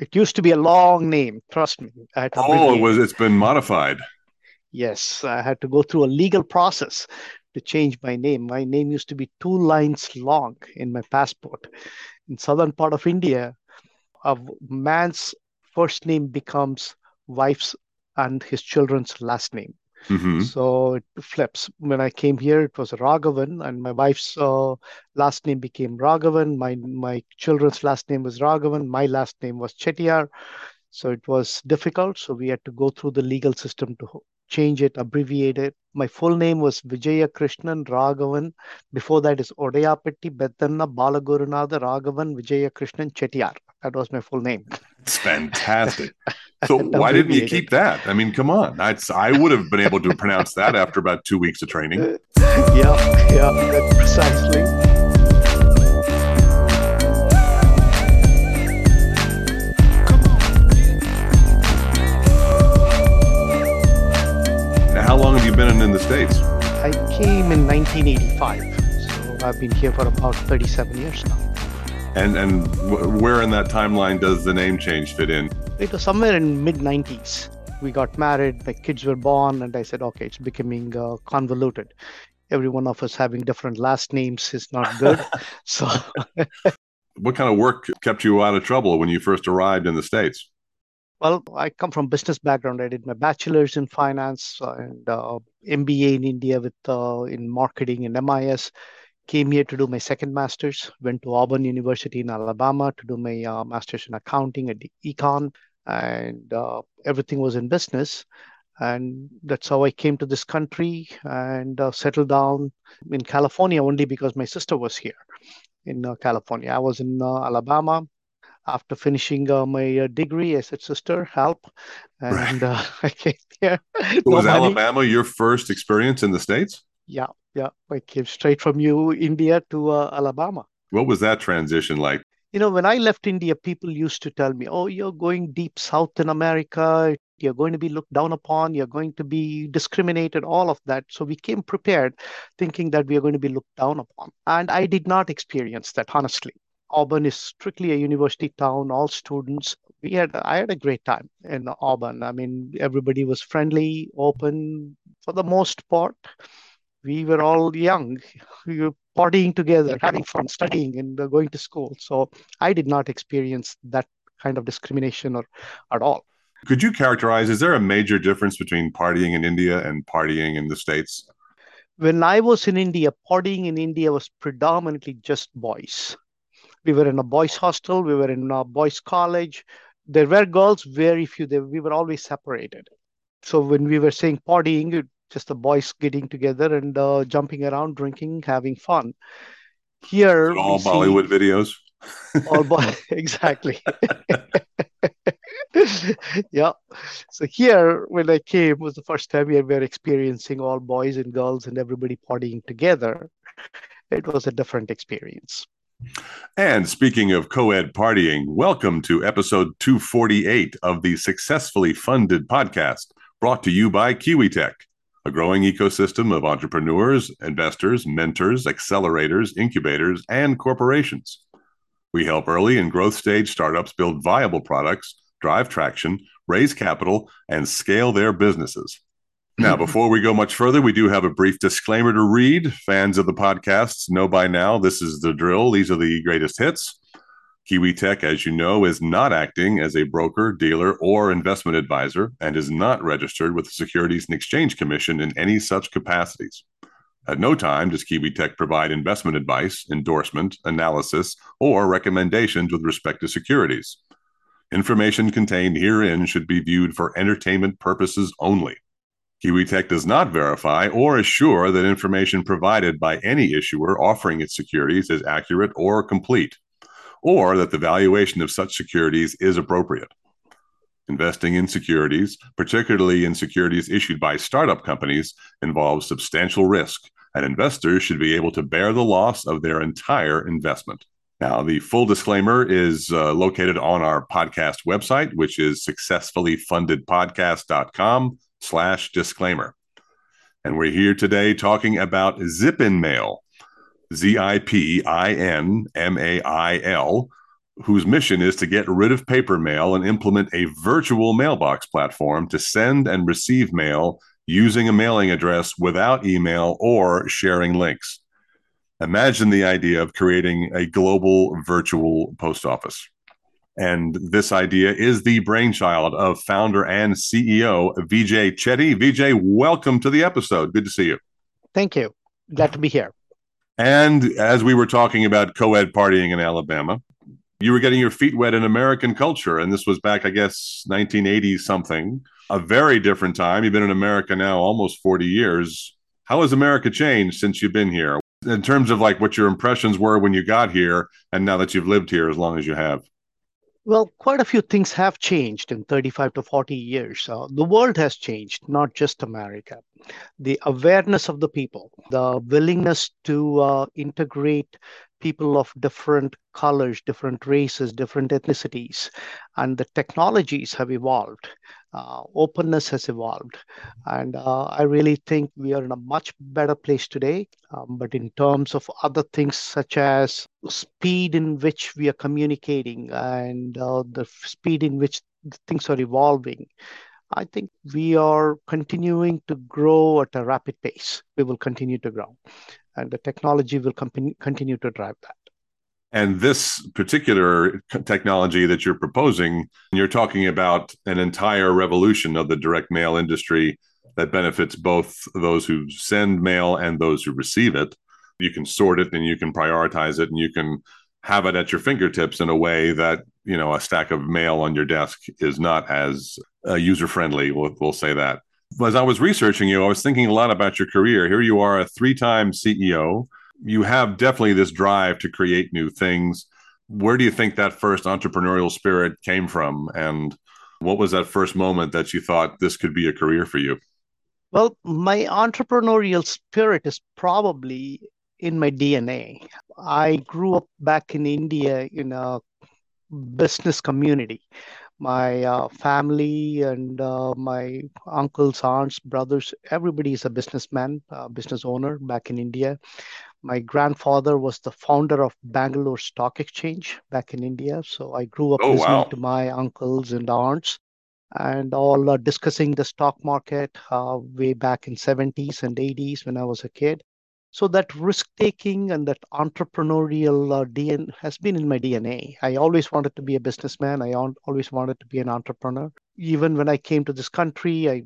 It used to be a long name. Trust me. I oh, it was. It's been modified. Yes, I had to go through a legal process to change my name. My name used to be two lines long in my passport. In southern part of India, a man's first name becomes wife's and his children's last name. Mm-hmm. So it flips. When I came here, it was Raghavan, and my wife's uh, last name became Raghavan. My my children's last name was Raghavan. My last name was Chettiar. So it was difficult. So we had to go through the legal system to change it, abbreviate it. My full name was Vijaya Krishnan Raghavan. Before that is Odayapatti Bettanna Balagurunatha Raghavan Vijaya Krishnan Chettiar. That was my full name. It's fantastic. So why didn't you keep that? I mean, come on. I, I would have been able to pronounce that after about two weeks of training. yeah, yeah, precisely. Now, how long have you been in the States? I came in 1985. So I've been here for about 37 years now. And and where in that timeline does the name change fit in? It was somewhere in mid 90s. We got married, my kids were born, and I said, okay, it's becoming uh, convoluted. Every one of us having different last names is not good. so, what kind of work kept you out of trouble when you first arrived in the states? Well, I come from business background. I did my bachelor's in finance and uh, MBA in India with uh, in marketing and MIS came here to do my second master's, went to Auburn University in Alabama to do my uh, master's in accounting at the econ, and uh, everything was in business. And that's how I came to this country and uh, settled down in California only because my sister was here in uh, California. I was in uh, Alabama. After finishing uh, my degree, I said, "Sister, help!" And right. I came here. was. Alabama your first experience in the states? Yeah, yeah, I came straight from you, India to uh, Alabama. What was that transition like? You know, when I left India, people used to tell me, oh, you're going deep south in America. You're going to be looked down upon. You're going to be discriminated, all of that. So we came prepared thinking that we are going to be looked down upon. And I did not experience that, honestly. Auburn is strictly a university town, all students. We had I had a great time in Auburn. I mean, everybody was friendly, open for the most part we were all young, we were partying together, having fun, studying, and uh, going to school. So I did not experience that kind of discrimination or at all. Could you characterize? Is there a major difference between partying in India and partying in the states? When I was in India, partying in India was predominantly just boys. We were in a boys' hostel. We were in a boys' college. There were girls, very few. They, we were always separated. So when we were saying partying, just the boys getting together and uh, jumping around, drinking, having fun. Here, all Bollywood videos. all boy, exactly. yeah. So here, when I came, was the first time we were experiencing all boys and girls and everybody partying together. It was a different experience. And speaking of co ed partying, welcome to episode 248 of the Successfully Funded podcast, brought to you by KiwiTech a growing ecosystem of entrepreneurs, investors, mentors, accelerators, incubators, and corporations. We help early and growth stage startups build viable products, drive traction, raise capital, and scale their businesses. Now, before we go much further, we do have a brief disclaimer to read. Fans of the podcasts know by now this is the drill. These are the greatest hits. Kiwi Tech, as you know, is not acting as a broker, dealer, or investment advisor and is not registered with the Securities and Exchange Commission in any such capacities. At no time does Kiwi Tech provide investment advice, endorsement, analysis, or recommendations with respect to securities. Information contained herein should be viewed for entertainment purposes only. Kiwi Tech does not verify or assure that information provided by any issuer offering its securities is accurate or complete or that the valuation of such securities is appropriate. Investing in securities, particularly in securities issued by startup companies, involves substantial risk, and investors should be able to bear the loss of their entire investment. Now, the full disclaimer is uh, located on our podcast website, which is successfullyfundedpodcast.com slash disclaimer. And we're here today talking about Zipinmail, Z I P I N M A I L, whose mission is to get rid of paper mail and implement a virtual mailbox platform to send and receive mail using a mailing address without email or sharing links. Imagine the idea of creating a global virtual post office. And this idea is the brainchild of founder and CEO Vijay Chetty. Vijay, welcome to the episode. Good to see you. Thank you. Glad to be here. And as we were talking about co ed partying in Alabama, you were getting your feet wet in American culture. And this was back, I guess, 1980 something, a very different time. You've been in America now almost 40 years. How has America changed since you've been here in terms of like what your impressions were when you got here and now that you've lived here as long as you have? Well, quite a few things have changed in 35 to 40 years. Uh, the world has changed, not just America. The awareness of the people, the willingness to uh, integrate people of different colors, different races, different ethnicities, and the technologies have evolved. Uh, openness has evolved. And uh, I really think we are in a much better place today. Um, but in terms of other things, such as speed in which we are communicating and uh, the speed in which things are evolving, I think we are continuing to grow at a rapid pace. We will continue to grow, and the technology will continue to drive that. And this particular technology that you're proposing, you're talking about an entire revolution of the direct mail industry that benefits both those who send mail and those who receive it. You can sort it and you can prioritize it and you can have it at your fingertips in a way that, you know, a stack of mail on your desk is not as uh, user friendly. We'll, we'll say that. As I was researching you, I was thinking a lot about your career. Here you are, a three time CEO you have definitely this drive to create new things. Where do you think that first entrepreneurial spirit came from? And what was that first moment that you thought this could be a career for you? Well, my entrepreneurial spirit is probably in my DNA. I grew up back in India in a business community. My uh, family and uh, my uncles, aunts, brothers, everybody is a businessman, uh, business owner back in India. My grandfather was the founder of Bangalore Stock Exchange back in India. So I grew up oh, listening wow. to my uncles and aunts and all uh, discussing the stock market uh, way back in 70s and 80s when I was a kid. So that risk taking and that entrepreneurial uh, DNA has been in my DNA. I always wanted to be a businessman. I always wanted to be an entrepreneur. Even when I came to this country, I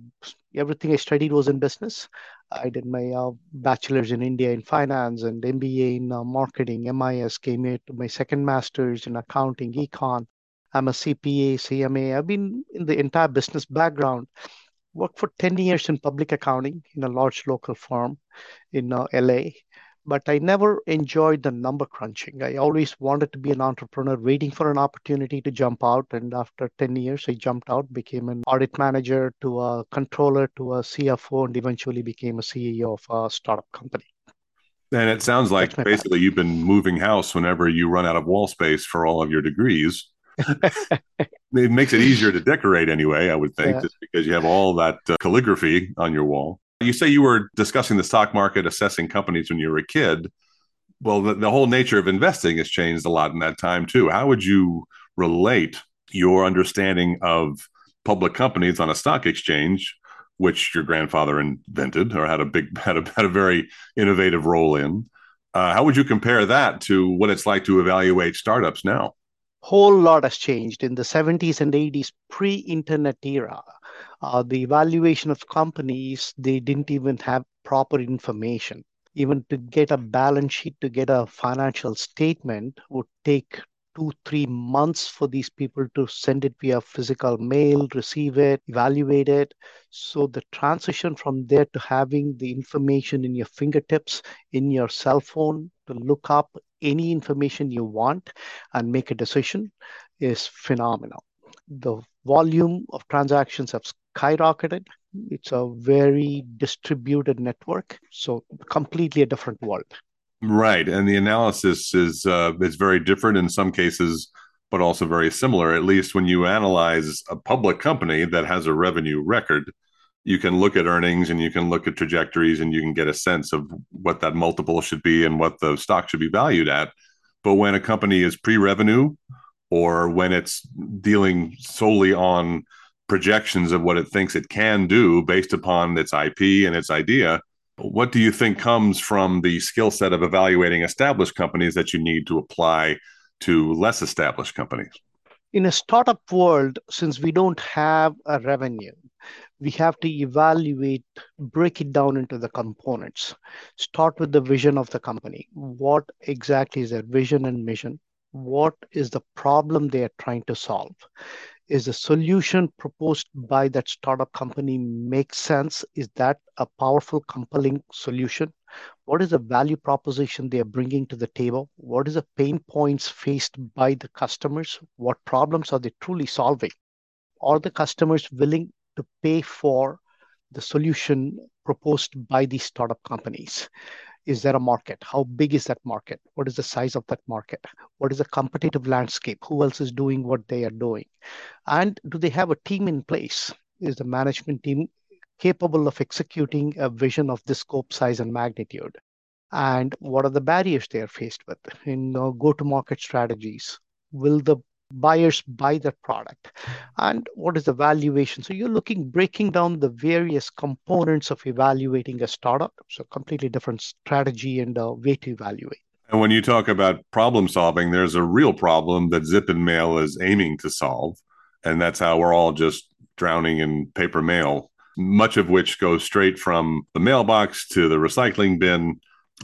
everything I studied was in business. I did my uh, bachelor's in India in finance and MBA in uh, marketing. MIS came here to my second master's in accounting, econ. I'm a CPA, CMA. I've been in the entire business background worked for 10 years in public accounting in a large local firm in uh, LA, but I never enjoyed the number crunching. I always wanted to be an entrepreneur, waiting for an opportunity to jump out. And after 10 years, I jumped out, became an audit manager to a controller to a CFO, and eventually became a CEO of a startup company. And it sounds like basically you've been moving house whenever you run out of wall space for all of your degrees. it makes it easier to decorate anyway, I would think, yeah. just because you have all that uh, calligraphy on your wall. You say you were discussing the stock market, assessing companies when you were a kid. Well, the, the whole nature of investing has changed a lot in that time, too. How would you relate your understanding of public companies on a stock exchange, which your grandfather invented or had a big, had a, had a very innovative role in? Uh, how would you compare that to what it's like to evaluate startups now? Whole lot has changed. In the 70s and 80s pre-internet era uh, the evaluation of companies they didn't even have proper information. Even to get a balance sheet to get a financial statement would take two three months for these people to send it via physical mail receive it evaluate it. So the transition from there to having the information in your fingertips in your cell phone to look up any information you want and make a decision is phenomenal. The volume of transactions have skyrocketed. It's a very distributed network, so completely a different world. Right, and the analysis is uh, is very different in some cases, but also very similar. At least when you analyze a public company that has a revenue record, you can look at earnings and you can look at trajectories and you can get a sense of what that multiple should be and what the stock should be valued at. But when a company is pre revenue or when it's dealing solely on projections of what it thinks it can do based upon its IP and its idea. What do you think comes from the skill set of evaluating established companies that you need to apply to less established companies? In a startup world, since we don't have a revenue, we have to evaluate, break it down into the components. Start with the vision of the company. What exactly is their vision and mission? What is the problem they are trying to solve? Is the solution proposed by that startup company make sense? Is that a powerful, compelling solution? What is the value proposition they are bringing to the table? What is the pain points faced by the customers? What problems are they truly solving? Are the customers willing to pay for the solution proposed by these startup companies? Is there a market? How big is that market? What is the size of that market? What is the competitive landscape? Who else is doing what they are doing? And do they have a team in place? Is the management team capable of executing a vision of this scope, size, and magnitude? And what are the barriers they are faced with in go to market strategies? Will the buyers buy the product? And what is the valuation? So you're looking breaking down the various components of evaluating a startup. So completely different strategy and uh, way to evaluate. And when you talk about problem solving there's a real problem that ZipInMail is aiming to solve. And that's how we're all just drowning in paper mail much of which goes straight from the mailbox to the recycling bin.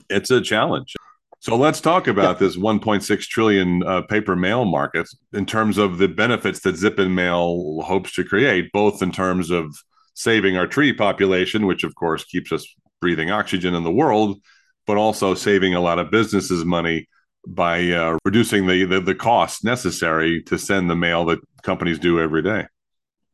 It's a challenge so let's talk about this 1.6 trillion uh, paper mail market in terms of the benefits that ZipInMail hopes to create, both in terms of saving our tree population, which of course keeps us breathing oxygen in the world, but also saving a lot of businesses money by uh, reducing the, the the costs necessary to send the mail that companies do every day.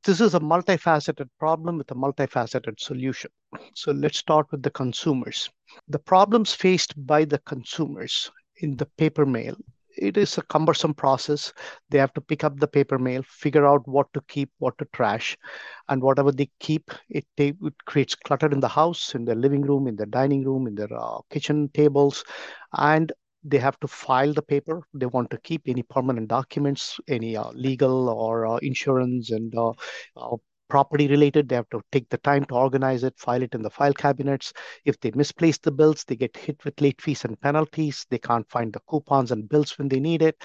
This is a multifaceted problem with a multifaceted solution. So let's start with the consumers. The problems faced by the consumers in the paper mail it is a cumbersome process. They have to pick up the paper mail figure out what to keep what to trash and whatever they keep it, it creates clutter in the house in their living room in their dining room in their uh, kitchen tables and they have to file the paper. They want to keep any permanent documents any uh, legal or uh, insurance and uh, uh, property related. They have to take the time to organize it, file it in the file cabinets. If they misplace the bills, they get hit with late fees and penalties. They can't find the coupons and bills when they need it.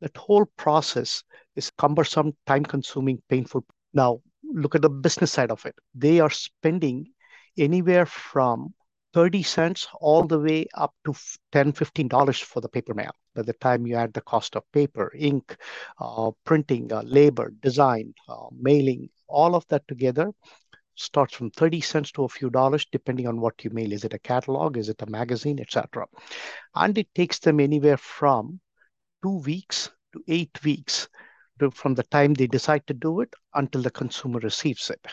That whole process is cumbersome, time consuming, painful. Now, look at the business side of it. They are spending anywhere from 30 cents all the way up to 10 $15 for the paper mail by the time you add the cost of paper ink uh, printing uh, labor design uh, mailing all of that together starts from 30 cents to a few dollars depending on what you mail. Is it a catalog? Is it a magazine etc and it takes them anywhere from two weeks to eight weeks to, from the time they decide to do it until the consumer receives it.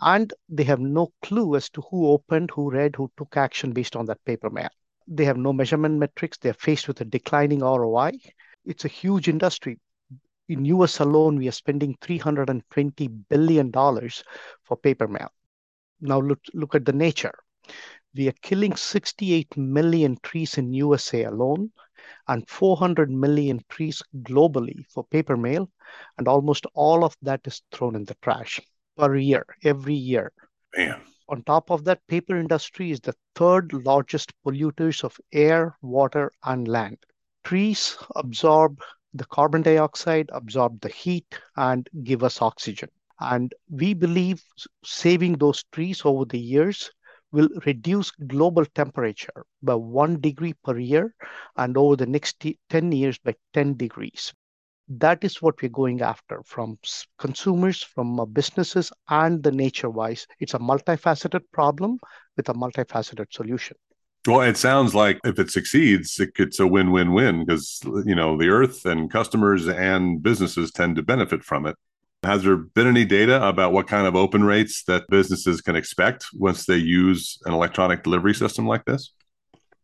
And they have no clue as to who opened who read who took action based on that paper mail they have no measurement metrics they're faced with a declining roi it's a huge industry in US alone, we are spending $320 billion for paper mail. Now look, look at the nature. We are killing 68 million trees in USA alone and 400 million trees globally for paper mail. And almost all of that is thrown in the trash per year, every year. Man. On top of that, paper industry is the third largest polluters of air, water, and land. Trees absorb the carbon dioxide, absorb the heat, and give us oxygen. And we believe saving those trees over the years will reduce global temperature by one degree per year and over the next 10 years by 10 degrees. That is what we're going after from consumers, from uh, businesses, and the nature wise. It's a multifaceted problem with a multifaceted solution. Well, it sounds like if it succeeds, it, it's a win-win-win because you know the Earth and customers and businesses tend to benefit from it. Has there been any data about what kind of open rates that businesses can expect once they use an electronic delivery system like this?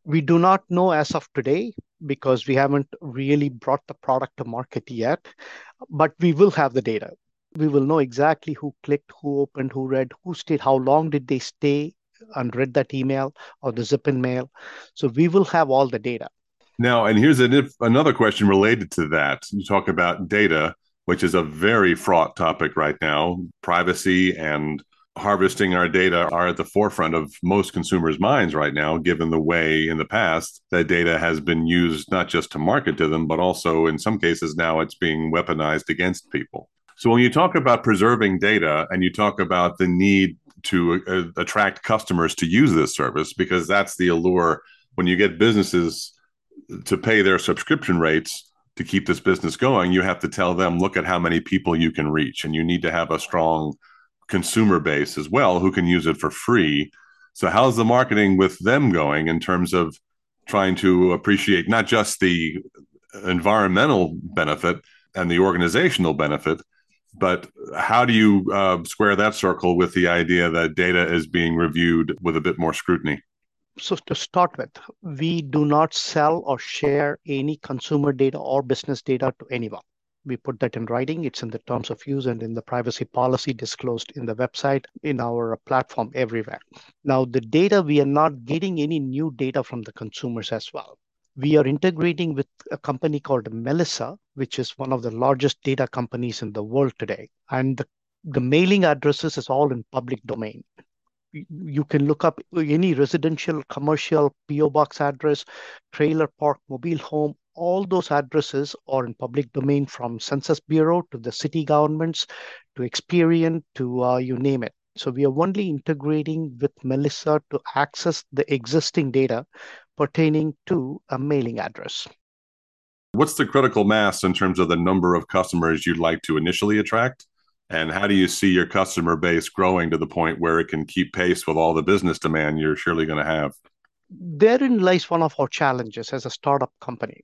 We do not know as of today because we haven't really brought the product to market yet, but we will have the data. We will know exactly who clicked, who opened, who read, who stayed, how long did they stay and read that email or the zip in mail. So we will have all the data. Now, and here's an, another question related to that. You talk about data, which is a very fraught topic right now. Privacy and harvesting our data are at the forefront of most consumers' minds right now, given the way in the past that data has been used not just to market to them, but also in some cases now it's being weaponized against people. So when you talk about preserving data and you talk about the need to uh, attract customers to use this service, because that's the allure when you get businesses to pay their subscription rates to keep this business going, you have to tell them, look at how many people you can reach. And you need to have a strong consumer base as well who can use it for free. So, how's the marketing with them going in terms of trying to appreciate not just the environmental benefit and the organizational benefit, but how do you uh, square that circle with the idea that data is being reviewed with a bit more scrutiny? So, to start with, we do not sell or share any consumer data or business data to anyone we put that in writing. It's in the terms of use and in the privacy policy disclosed in the website, in our platform, everywhere. Now, the data, we are not getting any new data from the consumers as well. We are integrating with a company called Melissa, which is one of the largest data companies in the world today. And the, the mailing addresses is all in public domain you can look up any residential, commercial, PO box address, trailer park, mobile home, all those addresses are in public domain from Census Bureau to the city governments to Experian to uh, you name it. So we are only integrating with Melissa to access the existing data pertaining to a mailing address. What's the critical mass in terms of the number of customers you'd like to initially attract? And how do you see your customer base growing to the point where it can keep pace with all the business demand you're surely going to have? Therein lies one of our challenges as a startup company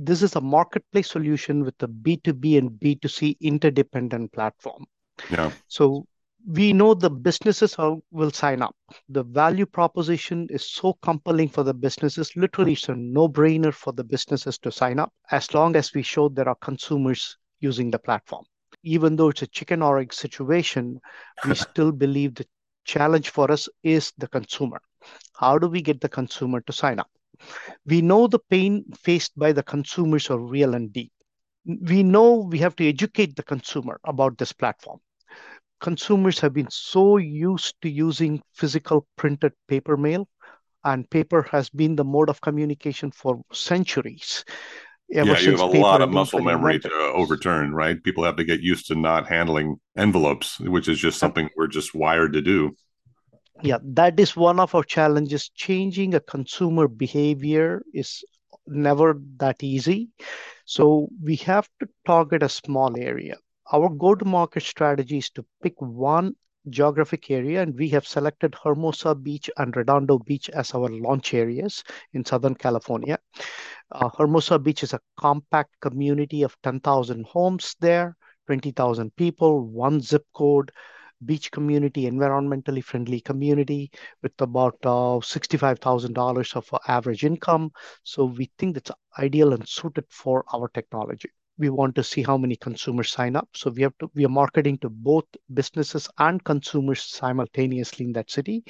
this is a marketplace solution with a B2B and B2C interdependent platform. Yeah. So we know the businesses are, will sign up. The value proposition is so compelling for the businesses. Literally, it's a no brainer for the businesses to sign up as long as we show there are consumers using the platform. Even though it's a chicken or egg situation, we still believe the challenge for us is the consumer. How do we get the consumer to sign up? We know the pain faced by the consumers are real and deep. We know we have to educate the consumer about this platform. Consumers have been so used to using physical printed paper mail, and paper has been the mode of communication for centuries. yeah, you have a lot of muscle memory to overturn, right? People have to get used to not handling envelopes, which is just something we're just wired to do yeah that is one of our challenges. Changing a consumer behavior is never that easy. So we have to target a small area. Our go to market strategy is to pick one geographic area and we have selected hermosa beach and redondo beach as our launch areas in southern california. Uh, hermosa beach is a compact community of 10000 homes there 20000 people one zip code beach community, environmentally friendly community with about uh, $65,000 of average income. So we think that's ideal and suited for our technology. We want to see how many consumers sign up. So we have to we are marketing to both businesses and consumers simultaneously in that city.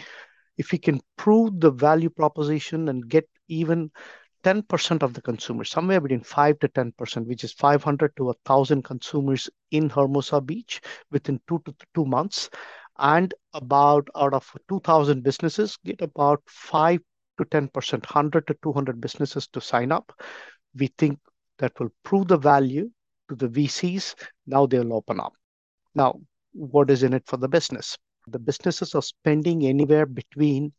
If we can prove the value proposition and get even 10% of the consumers, somewhere between 5 to 10%, which is 500 to 1,000 consumers in Hermosa Beach within two to two months. And about out of 2,000 businesses, get about 5 to 10%, 100 to 200 businesses to sign up. We think that will prove the value to the VCs. Now they'll open up. Now, what is in it for the business? The businesses are spending anywhere between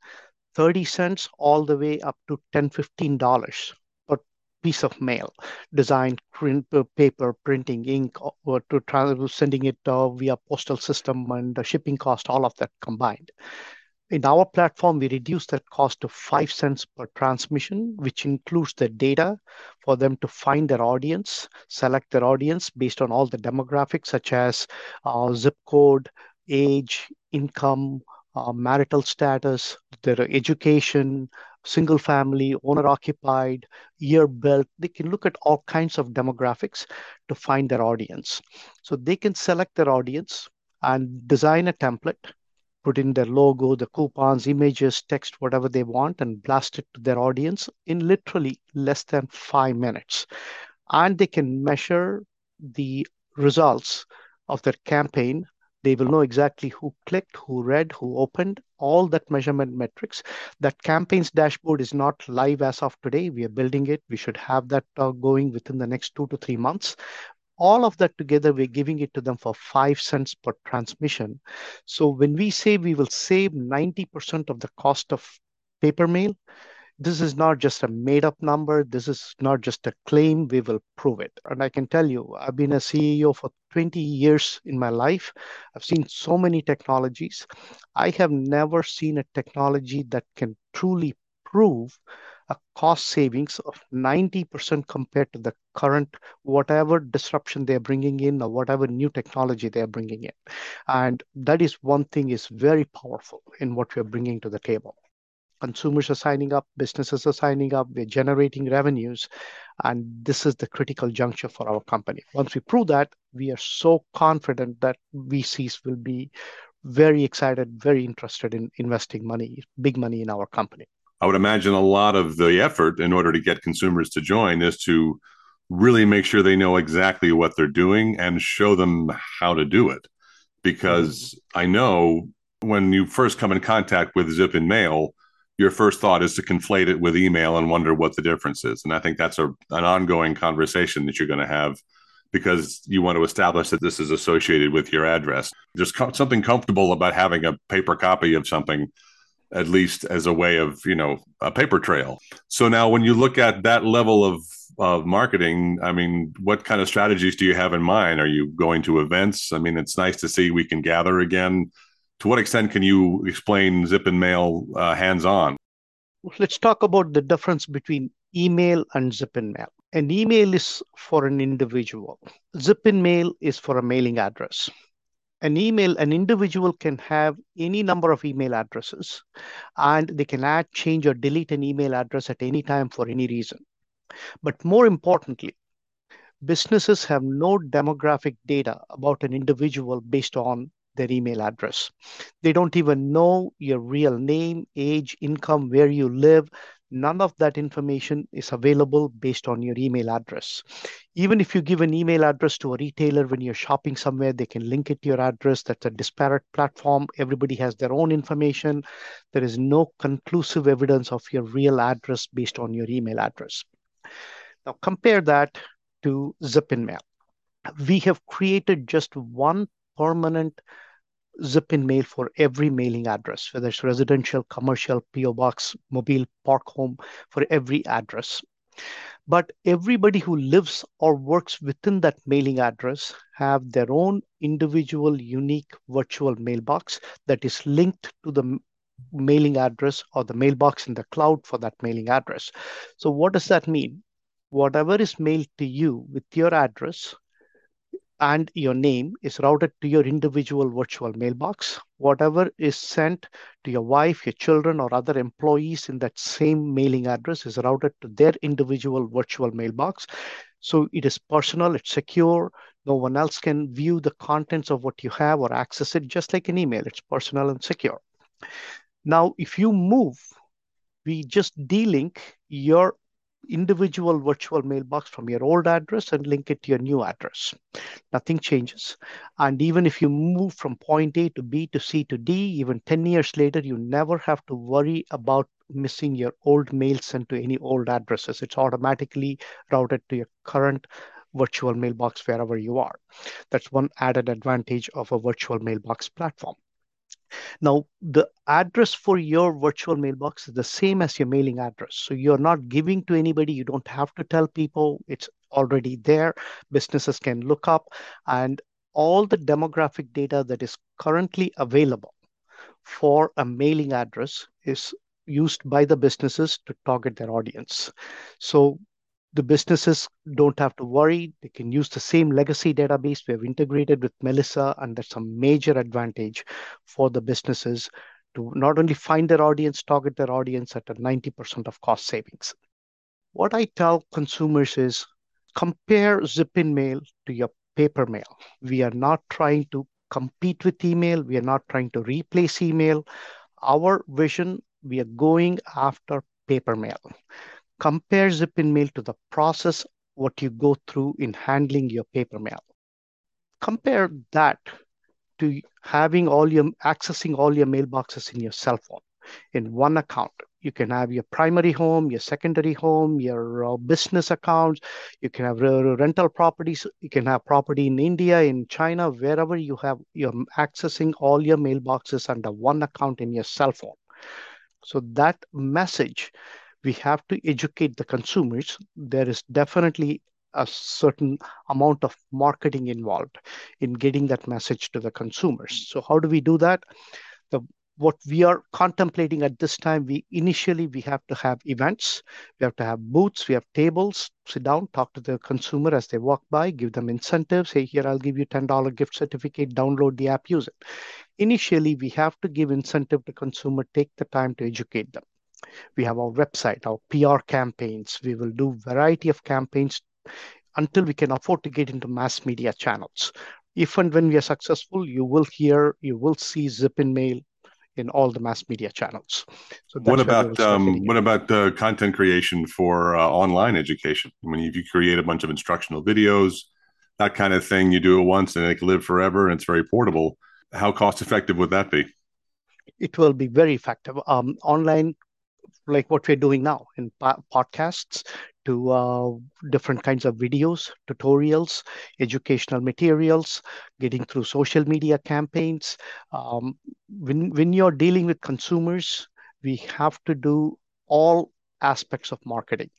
30 cents all the way up to 10 $15 per piece of mail. Design print uh, paper printing ink or to travel sending it uh, via postal system and the shipping cost all of that combined. In our platform we reduce that cost to 5 cents per transmission which includes the data for them to find their audience select their audience based on all the demographics such as uh, zip code age income uh, marital status, their education, single family, owner occupied, year built. They can look at all kinds of demographics to find their audience. So they can select their audience and design a template put in their logo, the coupons, images, text, whatever they want, and blast it to their audience in literally less than five minutes. And they can measure the results of their campaign. They will know exactly who clicked, who read, who opened, all that measurement metrics. That campaigns dashboard is not live as of today. We are building it. We should have that uh, going within the next two to three months all of that together, we're giving it to them for five cents per transmission. So when we say we will save 90% of the cost of paper mail, this is not just a made up number. This is not just a claim. We will prove it. And I can tell you, I've been a CEO for 20 years in my life. I've seen so many technologies. I have never seen a technology that can truly prove a cost savings of 90% compared to the current whatever disruption they're bringing in or whatever new technology they're bringing in. And that is one thing is very powerful in what we're bringing to the table. Consumers are signing up, businesses are signing up, we're generating revenues, and this is the critical juncture for our company. Once we prove that, we are so confident that VCs will be very excited, very interested in investing money, big money in our company. I would imagine a lot of the effort in order to get consumers to join is to really make sure they know exactly what they're doing and show them how to do it. Because mm-hmm. I know when you first come in contact with ZipInMail, your first thought is to conflate it with email and wonder what the difference is. And I think that's a, an ongoing conversation that you're going to have because you want to establish that this is associated with your address. There's co- something comfortable about having a paper copy of something at least as a way of you know a paper trail so now when you look at that level of of marketing i mean what kind of strategies do you have in mind are you going to events i mean it's nice to see we can gather again to what extent can you explain ZipInMail uh, hands on let's talk about the difference between email and ZipInMail. An email is for an individual. ZipInMail is for a mailing address. An email, an individual can have any number of email addresses and they can add, change, or delete an email address at any time for any reason. But more importantly, businesses have no demographic data about an individual based on their email address. They don't even know your real name, age, income, where you live. None of that information is available based on your email address. Even if you give an email address to a retailer when you're shopping somewhere, they can link it to your address. That's a disparate platform. Everybody has their own information. There is no conclusive evidence of your real address based on your email address. Now compare that to ZipInMail. We have created just one permanent zip in mail for every mailing address, whether it's residential, commercial, PO box, mobile, park home, for every address. But everybody who lives or works within that mailing address have their own individual unique virtual mailbox that is linked to the mailing address or the mailbox in the cloud for that mailing address. So what does that mean? Whatever is mailed to you with your address and your name is routed to your individual virtual mailbox. Whatever is sent to your wife, your children, or other employees in that same mailing address is routed to their individual virtual mailbox. So it is personal, it's secure. No one else can view the contents of what you have or access it, just like an email. It's personal and secure. Now, if you move, we just delink your individual virtual mailbox from your old address and link it to your new address. Nothing changes. And even if you move from point A to B to C to D, even 10 years later, you never have to worry about missing your old mail sent to any old addresses. It's automatically routed to your current virtual mailbox wherever you are. That's one added advantage of a virtual mailbox platform. Now, the address for your virtual mailbox is the same as your mailing address. So you're not giving to anybody. You don't have to tell people. It's already there. Businesses can look up and all the demographic data that is currently available for a mailing address is used by the businesses to target their audience. So the businesses don't have to worry. They can use the same legacy database we have integrated with Melissa, and that's a major advantage for the businesses to not only find their audience, target their audience at a 90% of cost savings. What I tell consumers is compare zip in mail to your paper mail. We are not trying to compete with email. We are not trying to replace email. Our vision, we are going after paper mail. Compare zip in ZipInMail to the process what you go through in handling your paper mail. Compare that to having all your accessing all your mailboxes in your cell phone in one account. You can have your primary home, your secondary home, your uh, business accounts. You can have rental properties. You can have property in India, in China, wherever you have. You're accessing all your mailboxes under one account in your cell phone. So that message, we have to educate the consumers. There is definitely a certain amount of marketing involved in getting that message to the consumers. So how do we do that? The what we are contemplating at this time, we initially we have to have events, we have to have booths, we have tables, sit down, talk to the consumer as they walk by, give them incentives. Hey, here I'll give you $10 gift certificate, download the app, use it. Initially, we have to give incentive to consumer, take the time to educate them. We have our website, our PR campaigns. We will do variety of campaigns until we can afford to get into mass media channels. If and when we are successful, you will hear, you will see ZipInMail in Mail in all the mass media channels. So what about um, what about the content creation for uh, online education? I mean, if you create a bunch of instructional videos, that kind of thing, you do it once and it can live forever, and it's very portable. How cost effective would that be? It will be very effective. Um, online like what we're doing now in podcasts to uh, different kinds of videos, tutorials, educational materials, getting through social media campaigns. Um, when, when you're dealing with consumers, we have to do all aspects of marketing.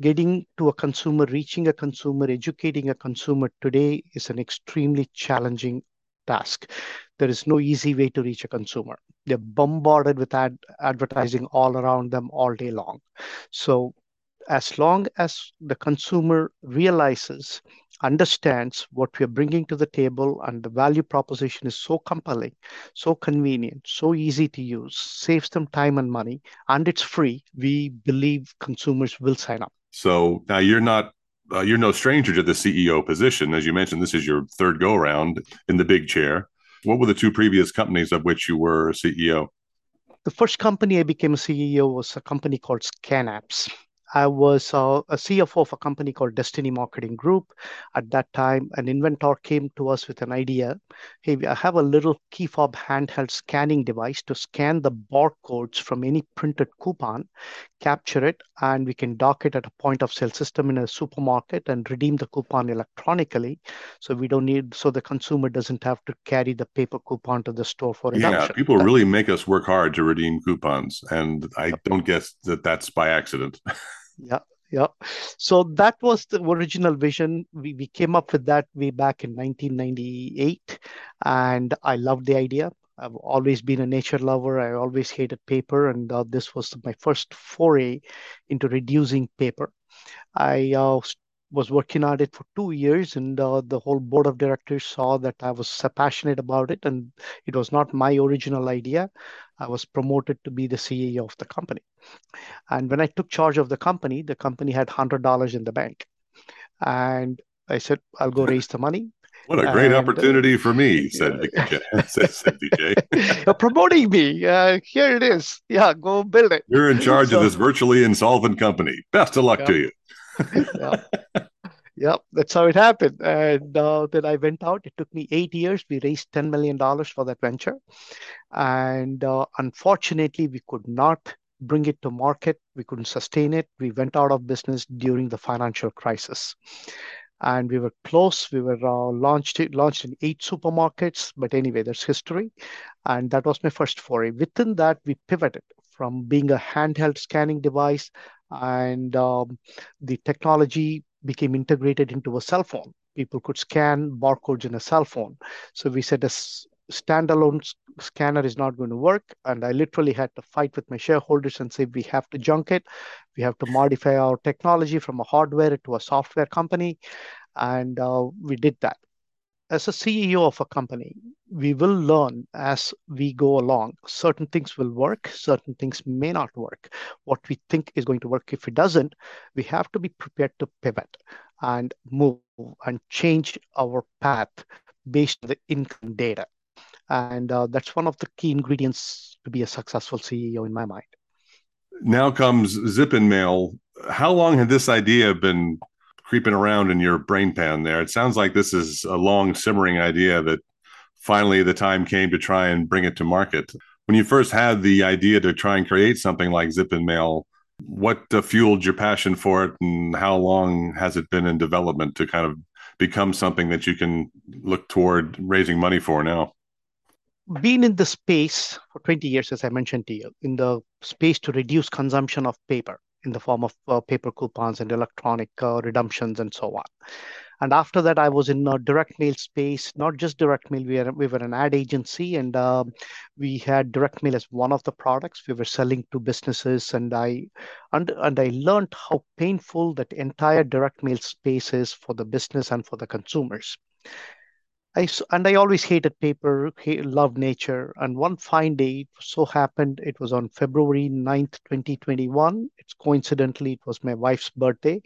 Getting to a consumer, reaching a consumer, educating a consumer today is an extremely challenging task. There is no easy way to reach a consumer. They're bombarded with ad- advertising all around them all day long. So as long as the consumer realizes, understands what we're bringing to the table, and the value proposition is so compelling, so convenient, so easy to use, saves them time and money, and it's free, we believe consumers will sign up. So now you're not. Uh, you're no stranger to the CEO position. As you mentioned, this is your third go around in the big chair. What were the two previous companies of which you were CEO? The first company I became a CEO was a company called ScanApps. I was uh, a CFO of a company called Destiny Marketing Group. At that time, an inventor came to us with an idea. Hey, I have a little key fob handheld scanning device to scan the barcodes from any printed coupon, capture it, and we can dock it at a point of sale system in a supermarket and redeem the coupon electronically. So we don't need, so the consumer doesn't have to carry the paper coupon to the store for redemption. Yeah, people really make us work hard to redeem coupons. And I don't guess that that's by accident. yeah yeah. So that was the original vision. We, we came up with that way back in 1998 and i loved the idea. I've always been a nature lover. I always hated paper and uh, this was my first foray into reducing paper. I uh, was working on it for two years and uh, the whole board of directors saw that i was passionate about it and it was not my original idea i was promoted to be the ceo of the company and when i took charge of the company the company had $100 in the bank and i said i'll go raise the money what a great and, opportunity for me, said, yeah. said, said DJ. You're promoting me. Uh, here it is. Yeah, go build it. You're in charge so, of this virtually insolvent company. Best of luck yeah. to you yeah. yeah, that's how it happened. And uh, then I went out. It took me eight years. We raised $10 million for that venture. And uh, unfortunately, we could not bring it to market. We couldn't sustain it. We went out of business during the financial crisis. And we were close. We were uh, launched launched in eight supermarkets. But anyway, there's history. And that was my first foray. Within that, we pivoted from being a handheld scanning device and um, the technology became integrated into a cell phone. People could scan barcodes in a cell phone. So we said a standalone scanner is not going to work. And I literally had to fight with my shareholders and say, we have to junk it. We have to modify our technology from a hardware to a software company. And uh, we did that as a CEO of a company, we will learn as we go along. Certain things will work, certain things may not work. What we think is going to work, if it doesn't, we have to be prepared to pivot and move and change our path based on the income data. And uh, that's one of the key ingredients to be a successful CEO in my mind. Now comes ZipInMail. How long had this idea been creeping around in your brain pan there? It sounds like this is a long simmering idea that finally the time came to try and bring it to market. When you first had the idea to try and create something like ZipInMail, what uh, fueled your passion for it and how long has it been in development to kind of become something that you can look toward raising money for now? Been in the space for 20 years, as I mentioned to you, in the space to reduce consumption of paper in the form of uh, paper coupons and electronic uh, redemptions and so on. And after that, I was in a direct mail space, not just direct mail. We were, we were an ad agency and uh, we had direct mail as one of the products we were selling to businesses. And I, and, and I learned how painful that entire direct mail space is for the business and for the consumers. I, and I always hated paper, hate, loved nature. And one fine day, it so happened, it was on February 9th, 2021. It's coincidentally, it was my wife's birthday.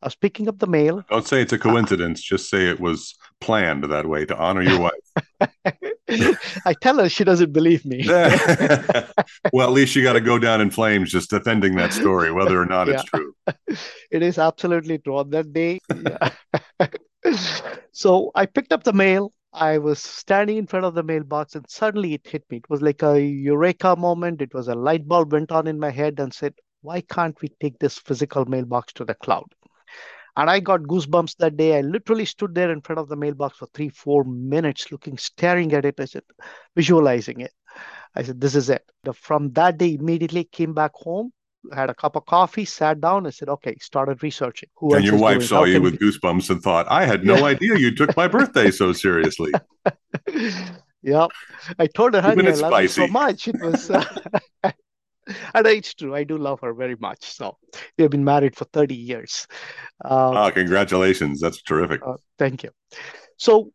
I was picking up the mail. Don't say it's a coincidence. Uh, just say it was planned that way to honor your wife. I tell her she doesn't believe me. well, at least you got to go down in flames just defending that story, whether or not yeah. it's true. It is absolutely true. On that day, yeah. so I picked up the mail. I was standing in front of the mailbox and suddenly it hit me. It was like a eureka moment. It was a light bulb went on in my head and said, why can't we take this physical mailbox to the cloud? And I got goosebumps that day. I literally stood there in front of the mailbox for three, four minutes, looking, staring at it. I said, visualizing it. I said, this is it. From that day, immediately came back home, had a cup of coffee, sat down, and said, okay, started researching. Who and your wife saw you with goosebumps and thought, I had no idea you took my birthday so seriously. yeah. I told her, honey, I love spicy. you so much. It was. Uh, and it's true i do love her very much so we have been married for 30 years uh, oh congratulations that's terrific uh, thank you so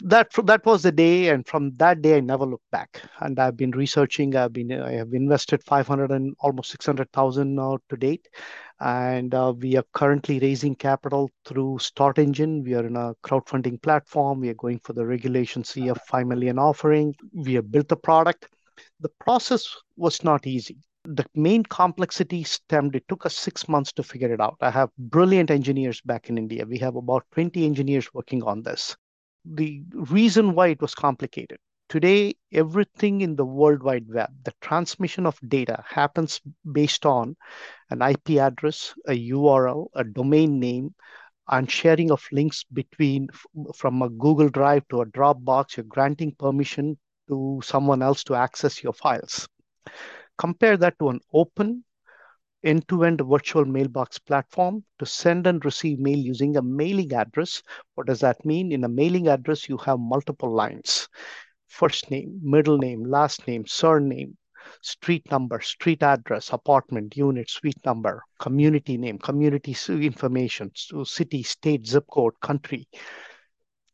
that that was the day and from that day i never looked back and i've been researching i've been i have invested 500 and almost 600000 now to date and uh, we are currently raising capital through StartEngine we are in a crowdfunding platform we are going for the regulation c of 5 million offering we have built the product the process was not easy. The main complexity stemmed, it took us six months to figure it out. I have brilliant engineers back in India. We have about 20 engineers working on this. The reason why it was complicated today, everything in the World Wide Web, the transmission of data happens based on an IP address, a URL, a domain name, and sharing of links between from a Google Drive to a Dropbox. You're granting permission to someone else to access your files. Compare that to an open end-to-end virtual mailbox platform to send and receive mail using a mailing address. What does that mean? In a mailing address, you have multiple lines. First name, middle name, last name, surname, street number, street address, apartment, unit, suite number, community name, community information, so city, state, zip code, country,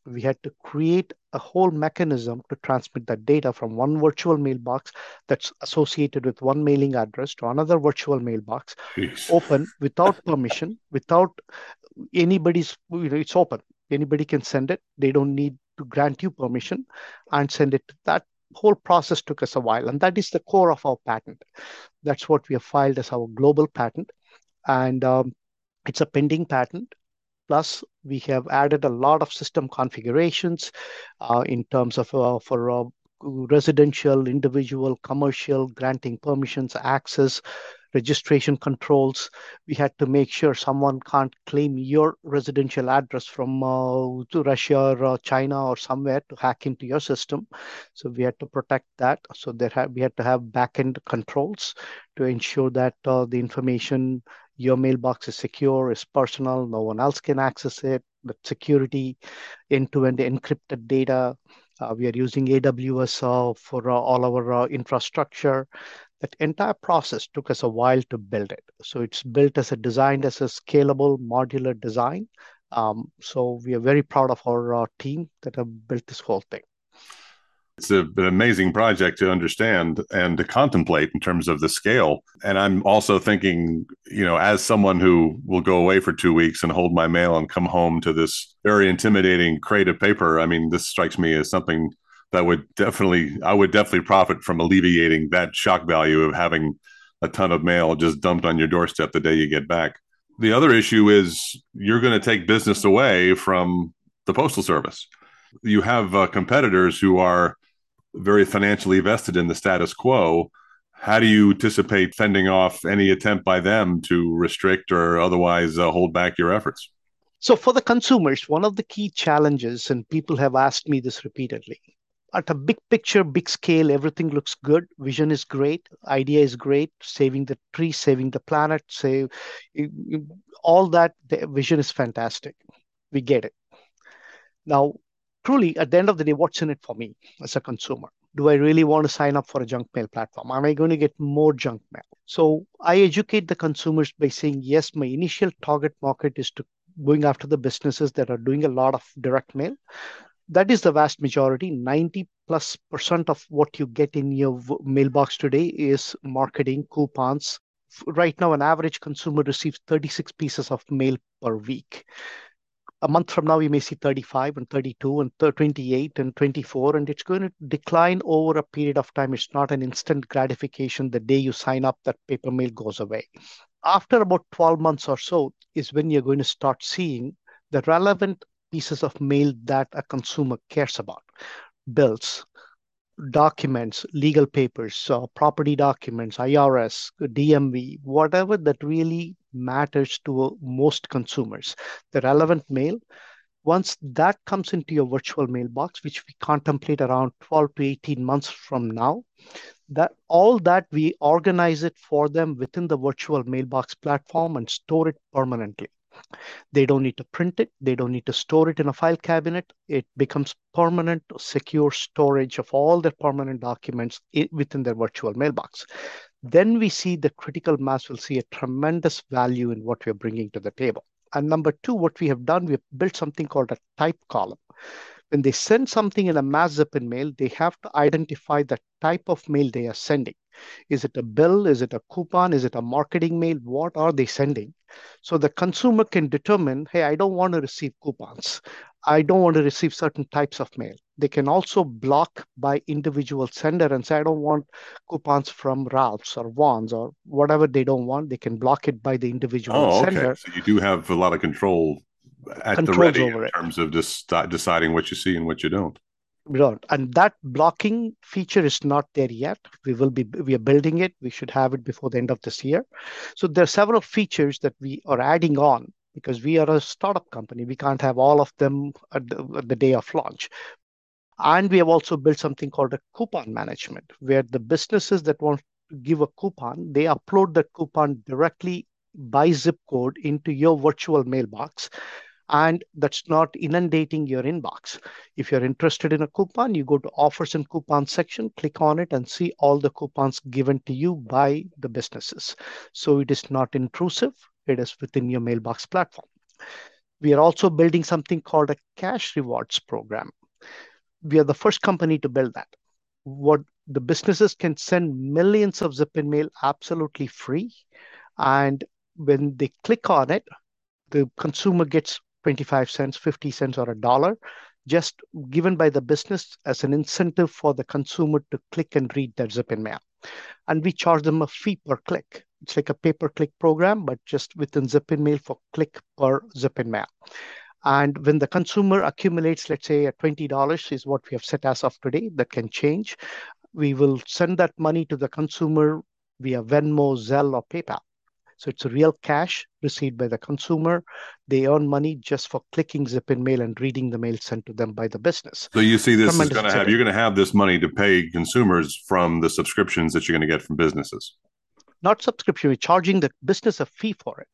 we had to create a whole mechanism to transmit that data from one virtual mailbox that's associated with one mailing address to another virtual mailbox, Jeez. open without permission, without anybody's, you know, it's open. Anybody can send it. They don't need to grant you permission and send it. That whole process took us a while. And that is the core of our patent. That's what we have filed as our global patent. And um, it's a pending patent Plus, we have added a lot of system configurations uh, in terms of uh, for uh, residential, individual, commercial, granting permissions, access, registration controls. We had to make sure someone can't claim your residential address from uh, to Russia or uh, China or somewhere to hack into your system. So we had to protect that. So there have, we had to have backend controls to ensure that uh, the information your mailbox is secure, is personal, no one else can access it. The security, end-to-end encrypted data. Uh, we are using AWS uh, for uh, all our uh, infrastructure. That entire process took us a while to build it. So it's built as a designed as a scalable modular design. Um, so we are very proud of our uh, team that have built this whole thing it's a, an amazing project to understand and to contemplate in terms of the scale. And I'm also thinking, you know, as someone who will go away for two weeks and hold my mail and come home to this very intimidating crate of paper, I mean, this strikes me as something that would definitely I would definitely profit from alleviating that shock value of having a ton of mail just dumped on your doorstep the day you get back. The other issue is you're going to take business away from the postal service. You have uh, competitors who are very financially vested in the status quo. How do you anticipate fending off any attempt by them to restrict or otherwise uh, hold back your efforts? So, for the consumers, one of the key challenges, and people have asked me this repeatedly, at a big picture, big scale, everything looks good. Vision is great. Idea is great. Saving the tree, saving the planet, save all that. The vision is fantastic. We get it. Now, truly, at the end of the day, what's in it for me as a consumer? Do I really want to sign up for a junk mail platform? Am I going to get more junk mail? So I educate the consumers by saying, yes, my initial target market is to going after the businesses that are doing a lot of direct mail that is the vast majority 90 plus percent of what you get in your mailbox today is marketing coupons right now an average consumer receives 36 pieces of mail per week a month from now you may see 35 and 32 and 28 and 24 and it's going to decline over a period of time. It's not an instant gratification the day you sign up that paper mail goes away. After about 12 months or so is when you're going to start seeing the relevant pieces of mail that a consumer cares about. Bills documents legal papers uh, property documents irs dmv whatever that really matters to most consumers. The relevant mail once that comes into your virtual mailbox which we contemplate around 12 to 18 months from now that all that we organize it for them within the virtual mailbox platform and store it permanently they don't need to print it. They don't need to store it in a file cabinet. It becomes permanent, secure storage of all their permanent documents within their virtual mailbox. Then we see the critical mass will see a tremendous value in what we're bringing to the table. And number two, what we have done, we've built something called a type column. When they send something in a mass ZipInMail, they have to identify the type of mail they are sending. Is it a bill? Is it a coupon? Is it a marketing mail? What are they sending? So the consumer can determine, hey, I don't want to receive coupons. I don't want to receive certain types of mail. They can also block by individual sender and say, I don't want coupons from Ralph's or Vons or whatever they don't want. They can block it by the individual oh, okay. So you do have a lot of control at the ready in terms of just deciding what you see and what you don't don't. And that blocking feature is not there yet. We will be we are building it. We should have it before the end of this year. So there are several features that we are adding on because we are a startup company. We can't have all of them at the, at the day of launch. And we have also built something called a coupon management, where the businesses that want to give a coupon, they upload that coupon directly by zip code into your virtual mailbox and that's not inundating your inbox. If you're interested in a coupon, you go to offers and coupons section, click on it and see all the coupons given to you by the businesses. So it is not intrusive. It is within your mailbox platform. We are also building something called a cash rewards program. We are the first company to build that. What the businesses can send millions of ZipInMail absolutely free. And when they click on it, the consumer gets 25 cents, 50 cents, or a dollar, just given by the business as an incentive for the consumer to click and read their ZipInMail. And we charge them a fee per click. It's like a pay per click program, but just within ZipInMail for click per ZipInMail. And when the consumer accumulates, let's say, at $20 is what we have set as of today, that can change. We will send that money to the consumer via Venmo, Zelle, or PayPal. So it's real cash received by the consumer. They earn money just for clicking ZipInMail and reading the mail sent to them by the business. So you see this Tremendous is going to have you're going to have this money to pay consumers from the subscriptions that you're going to get from businesses. Not subscription, we're charging the business a fee for it.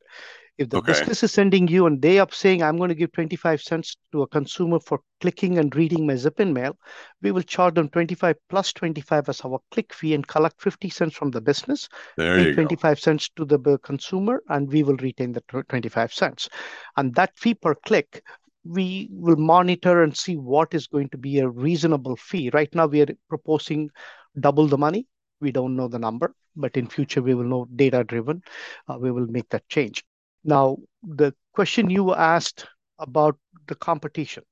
If the okay. business is sending you and they are saying, I'm going to give 25 cents to a consumer for clicking and reading my ZipInMail, we will charge them 25 plus 25 as our click fee and collect 50 cents from the business, there you 25 go. cents to the consumer, and we will retain the 25 cents. And that fee per click we will monitor and see what is going to be a reasonable fee. Right now, we are proposing double the money. We don't know the number, but in future we will know data driven. Uh, we will make that change. Now, the question you asked about the competition.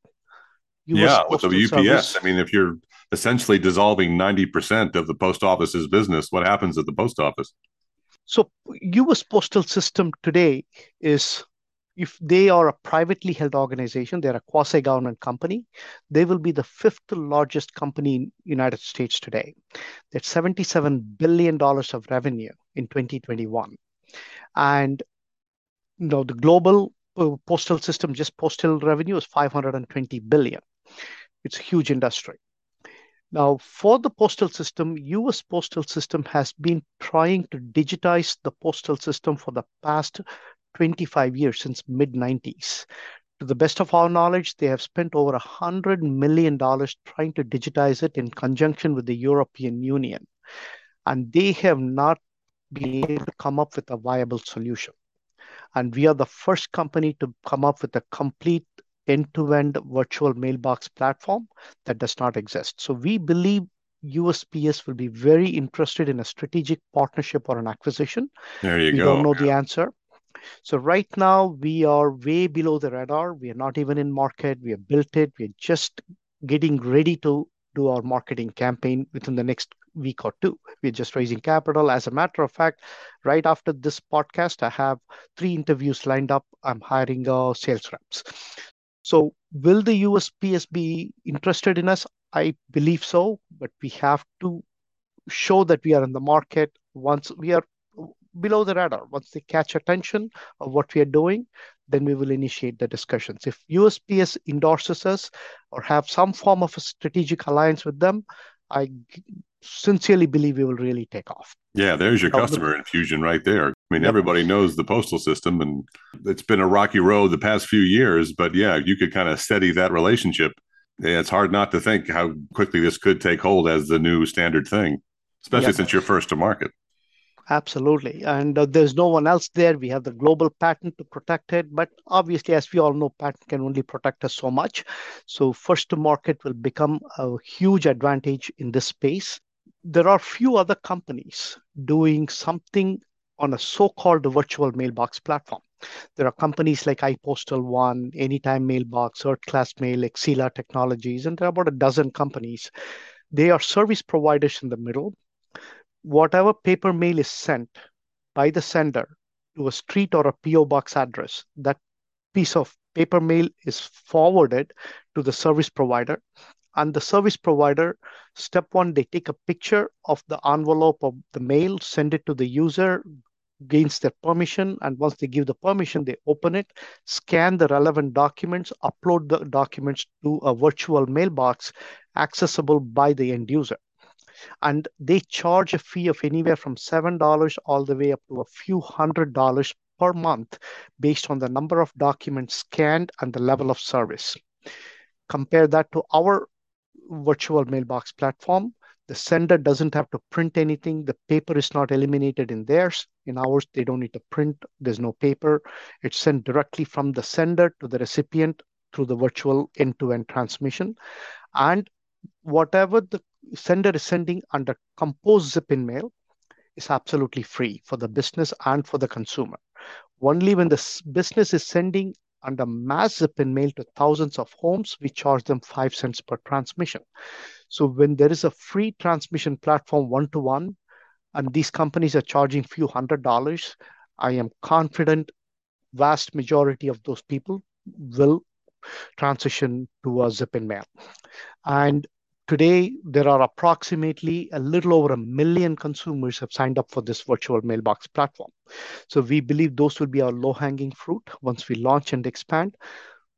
US yeah, with the UPS. Service. I mean, if you're essentially dissolving 90% of the post office's business, what happens at the post office? So, US postal system today is if they are a privately held organization, they're a quasi-government company, they will be the fifth largest company in United States today. That's 77 billion dollars of revenue in 2021, and you know the global uh, postal system just postal revenue is 520 billion. It's a huge industry. Now, for the postal system, US postal system has been trying to digitize the postal system for the past 25 years, since mid 90s. To the best of our knowledge, they have spent over $100 million trying to digitize it in conjunction with the European Union. And they have not been able to come up with a viable solution. And we are the first company to come up with a complete end-to-end virtual mailbox platform that does not exist. So we believe USPS will be very interested in a strategic partnership or an acquisition. There you we go. We don't know the answer. So right now we are way below the radar. We are not even in market. We have built it. We're just getting ready to do our marketing campaign within the next week or two. We're just raising capital. As a matter of fact, right after this podcast, I have three interviews lined up. I'm hiring uh, sales reps. So, will the USPS be interested in us? I believe so, but we have to show that we are in the market. Once we are below the radar. Once they catch attention of what we are doing, then we will initiate the discussions. If USPS endorses us or have some form of a strategic alliance with them, I sincerely believe we will really take off. Yeah, there's your customer infusion right there. I mean, yep. everybody knows the postal system, and it's been a rocky road the past few years. But yeah, you could kind of steady that relationship. Yeah, it's hard not to think how quickly this could take hold as the new standard thing, especially yep. since you're first to market. Absolutely. And uh, there's no one else there. We have the global patent to protect it. But obviously, as we all know, patent can only protect us so much. So, first to market will become a huge advantage in this space. There are few other companies doing something on a so called virtual mailbox platform. There are companies like iPostal One, Anytime Mailbox, Earth Class Mail, Exela Technologies, and there are about a dozen companies. They are service providers in the middle whatever paper mail is sent by the sender to a street or a PO box address, that piece of paper mail is forwarded to the service provider. And the service provider, step one, they take a picture of the envelope of the mail, send it to the user, gains their permission. And once they give the permission, they open it, scan the relevant documents, upload the documents to a virtual mailbox accessible by the end user and they charge a fee of anywhere from $7 all the way up to a few hundred dollars per month based on the number of documents scanned and the level of service. Compare that to our virtual mailbox platform. The sender doesn't have to print anything. The paper is not eliminated in theirs. In ours, they don't need to print. There's no paper. It's sent directly from the sender to the recipient through the virtual end-to-end transmission. And whatever the sender is sending under Compose ZipInMail is absolutely free for the business and for the consumer. Only when the business is sending under mass ZipInMail to thousands of homes, we charge them five cents per transmission. So when there is a free transmission platform one-to-one, and these companies are charging few hundred dollars, I am confident vast majority of those people will transition to a ZipInMail. And Today, there are approximately a little over a million consumers have signed up for this virtual mailbox platform. So we believe those will be our low-hanging fruit. Once we launch and expand,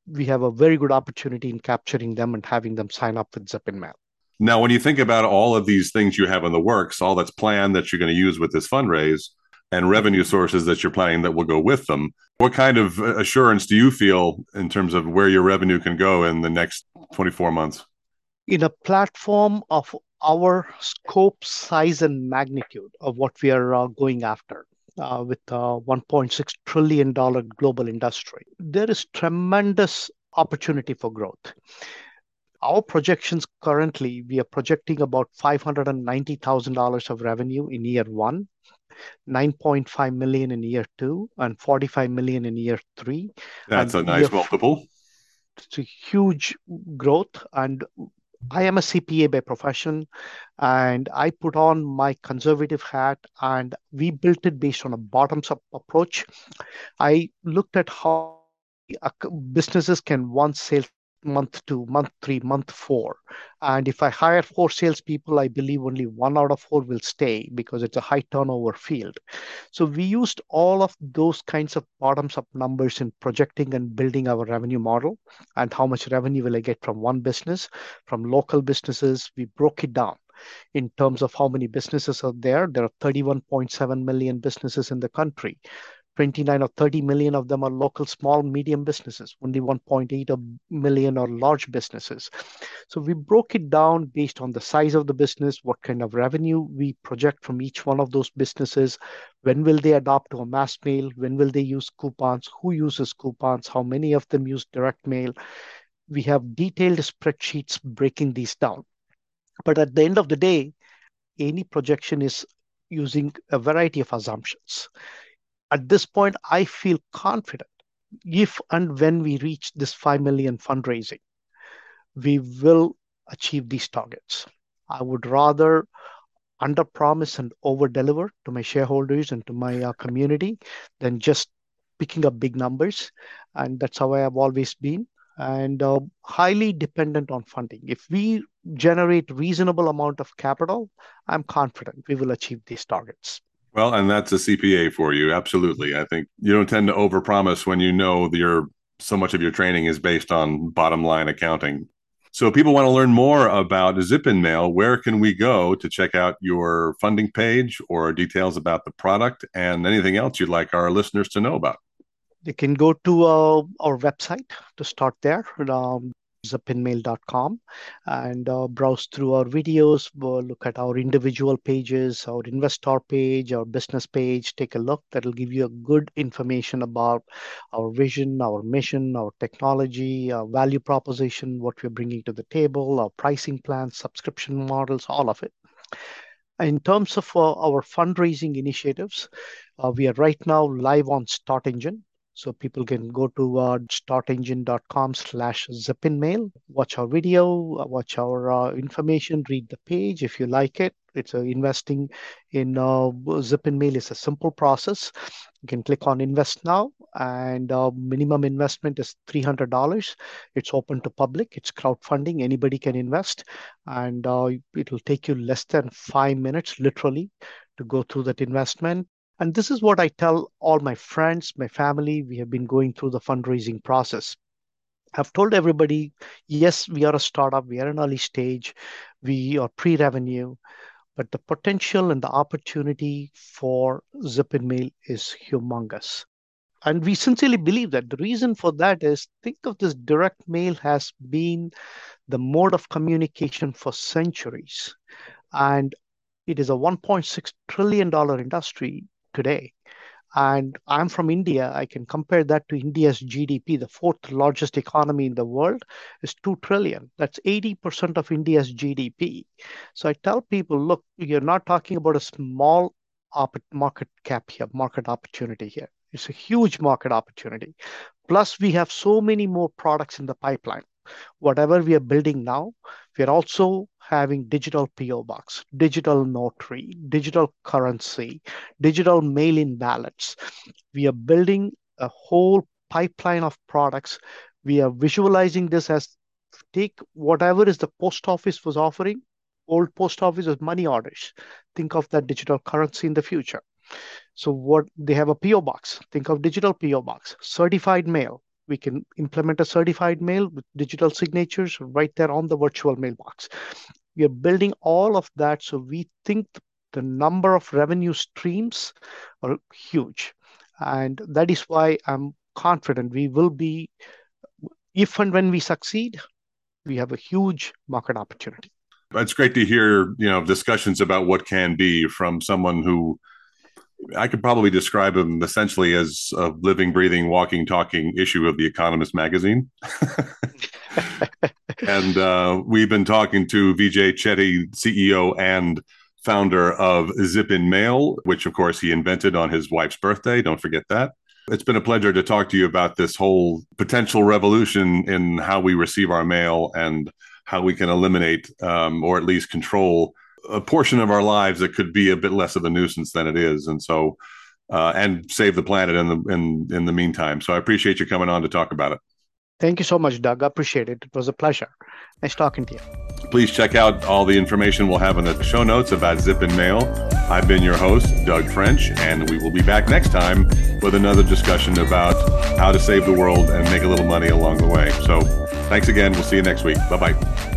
we have a very good opportunity in capturing them and having them sign up with ZipInMail. Now, when you think about all of these things you have in the works, all that's planned that you're going to use with this fundraise, and revenue sources that you're planning that will go with them. What kind of uh, assurance do you feel in terms of where your revenue can go in the next 24 months? In a platform of our scope, size, and magnitude of what we are uh, going after. Uh, with a $1.6 trillion global industry. There is tremendous opportunity for growth. Our projections currently, we are projecting about $590,000 of revenue in year one, 9.5 million in year two, and 45 million in year three. That's a nice multiple it's a huge growth and I am a CPA by profession and I put on my conservative hat and we built it based on a bottoms up approach. I looked at how businesses can once sales month two, month three, month four. And if I hire four salespeople, I believe only one out of four will stay because it's a high turnover field. So we used all of those kinds of bottoms up numbers in projecting and building our revenue model and how much revenue will I get from one business, from local businesses. We broke it down in terms of how many businesses are there. There are 31.7 million businesses in the country. 29 or 30 million of them are local small medium businesses only 1.8 million are large businesses. So we broke it down based on the size of the business what kind of revenue we project from each one of those businesses when will they adopt to a mass mail when will they use coupons who uses coupons how many of them use direct mail. We have detailed spreadsheets breaking these down. But at the end of the day any projection is using a variety of assumptions at this point, I feel confident if and when we reach this 5 million fundraising, we will achieve these targets. I would rather under promise and over deliver to my shareholders and to my uh, community than just picking up big numbers. And that's how I have always been and uh, highly dependent on funding. If we generate reasonable amount of capital, I'm confident we will achieve these targets. Well, and that's a CPA for you. Absolutely. I think you don't tend to overpromise when you know your so much of your training is based on bottom line accounting. So, people want to learn more about ZipInMail. Where can we go to check out your funding page or details about the product and anything else you'd like our listeners to know about? They can go to uh, our website to start there. Um, zipinmail.com and uh, browse through our videos, we'll look at our individual pages, our investor page, our business page, take a look. That'll give you a good information about our vision, our mission, our technology, our value proposition, what we're bringing to the table, our pricing plans, subscription models, all of it. In terms of uh, our fundraising initiatives, uh, we are right now live on StartEngine. So people can go to uh, startengine.com slash zipinmail, watch our video, uh, watch our uh, information, read the page if you like it. It's uh, investing in uh, ZipInMail is a simple process. You can click on invest now and uh, minimum investment is $300. It's open to public. It's crowdfunding. Anybody can invest and uh, it will take you less than five minutes, literally, to go through that investment and this is what I tell all my friends, my family. We have been going through the fundraising process. I've told everybody, yes, we are a startup, we are an early stage, we are pre revenue, but the potential and the opportunity for Zip and ZipInMail is humongous. And we sincerely believe that. The reason for that is think of this direct mail has been the mode of communication for centuries. And it is a $1.6 trillion industry today. And I'm from India. I can compare that to India's GDP. The fourth largest economy in the world is 2 trillion. That's 80% of India's GDP. So I tell people look, you're not talking about a small op- market cap here, market opportunity here. It's a huge market opportunity. Plus, we have so many more products in the pipeline whatever we are building now, we are also having digital PO box, digital notary, digital currency, digital mail in ballots. We are building a whole pipeline of products. We are visualizing this as take whatever is the post office was offering, old post office with money orders. Think of that digital currency in the future. So what they have a PO box. Think of digital PO box, certified mail, we can implement a certified mail with digital signatures right there on the virtual mailbox. We are building all of that. So we think the number of revenue streams are huge. And that is why I'm confident we will be, if and when we succeed, we have a huge market opportunity. It's great to hear, you know, discussions about what can be from someone who I could probably describe him essentially as a living, breathing, walking, talking issue of the Economist magazine. and uh, we've been talking to Vijay Chetty, CEO and founder of ZipInMail, which of course he invented on his wife's birthday. Don't forget that. It's been a pleasure to talk to you about this whole potential revolution in how we receive our mail and how we can eliminate um, or at least control a portion of our lives that could be a bit less of a nuisance than it is. And so, uh, and save the planet in the in in the meantime. So I appreciate you coming on to talk about it. Thank you so much, Doug. I appreciate it. It was a pleasure. Nice talking to you. Please check out all the information we'll have in the show notes about ZipInMail. I've been your host, Doug French, and we will be back next time with another discussion about how to save the world and make a little money along the way. So thanks again. We'll see you next week. Bye bye.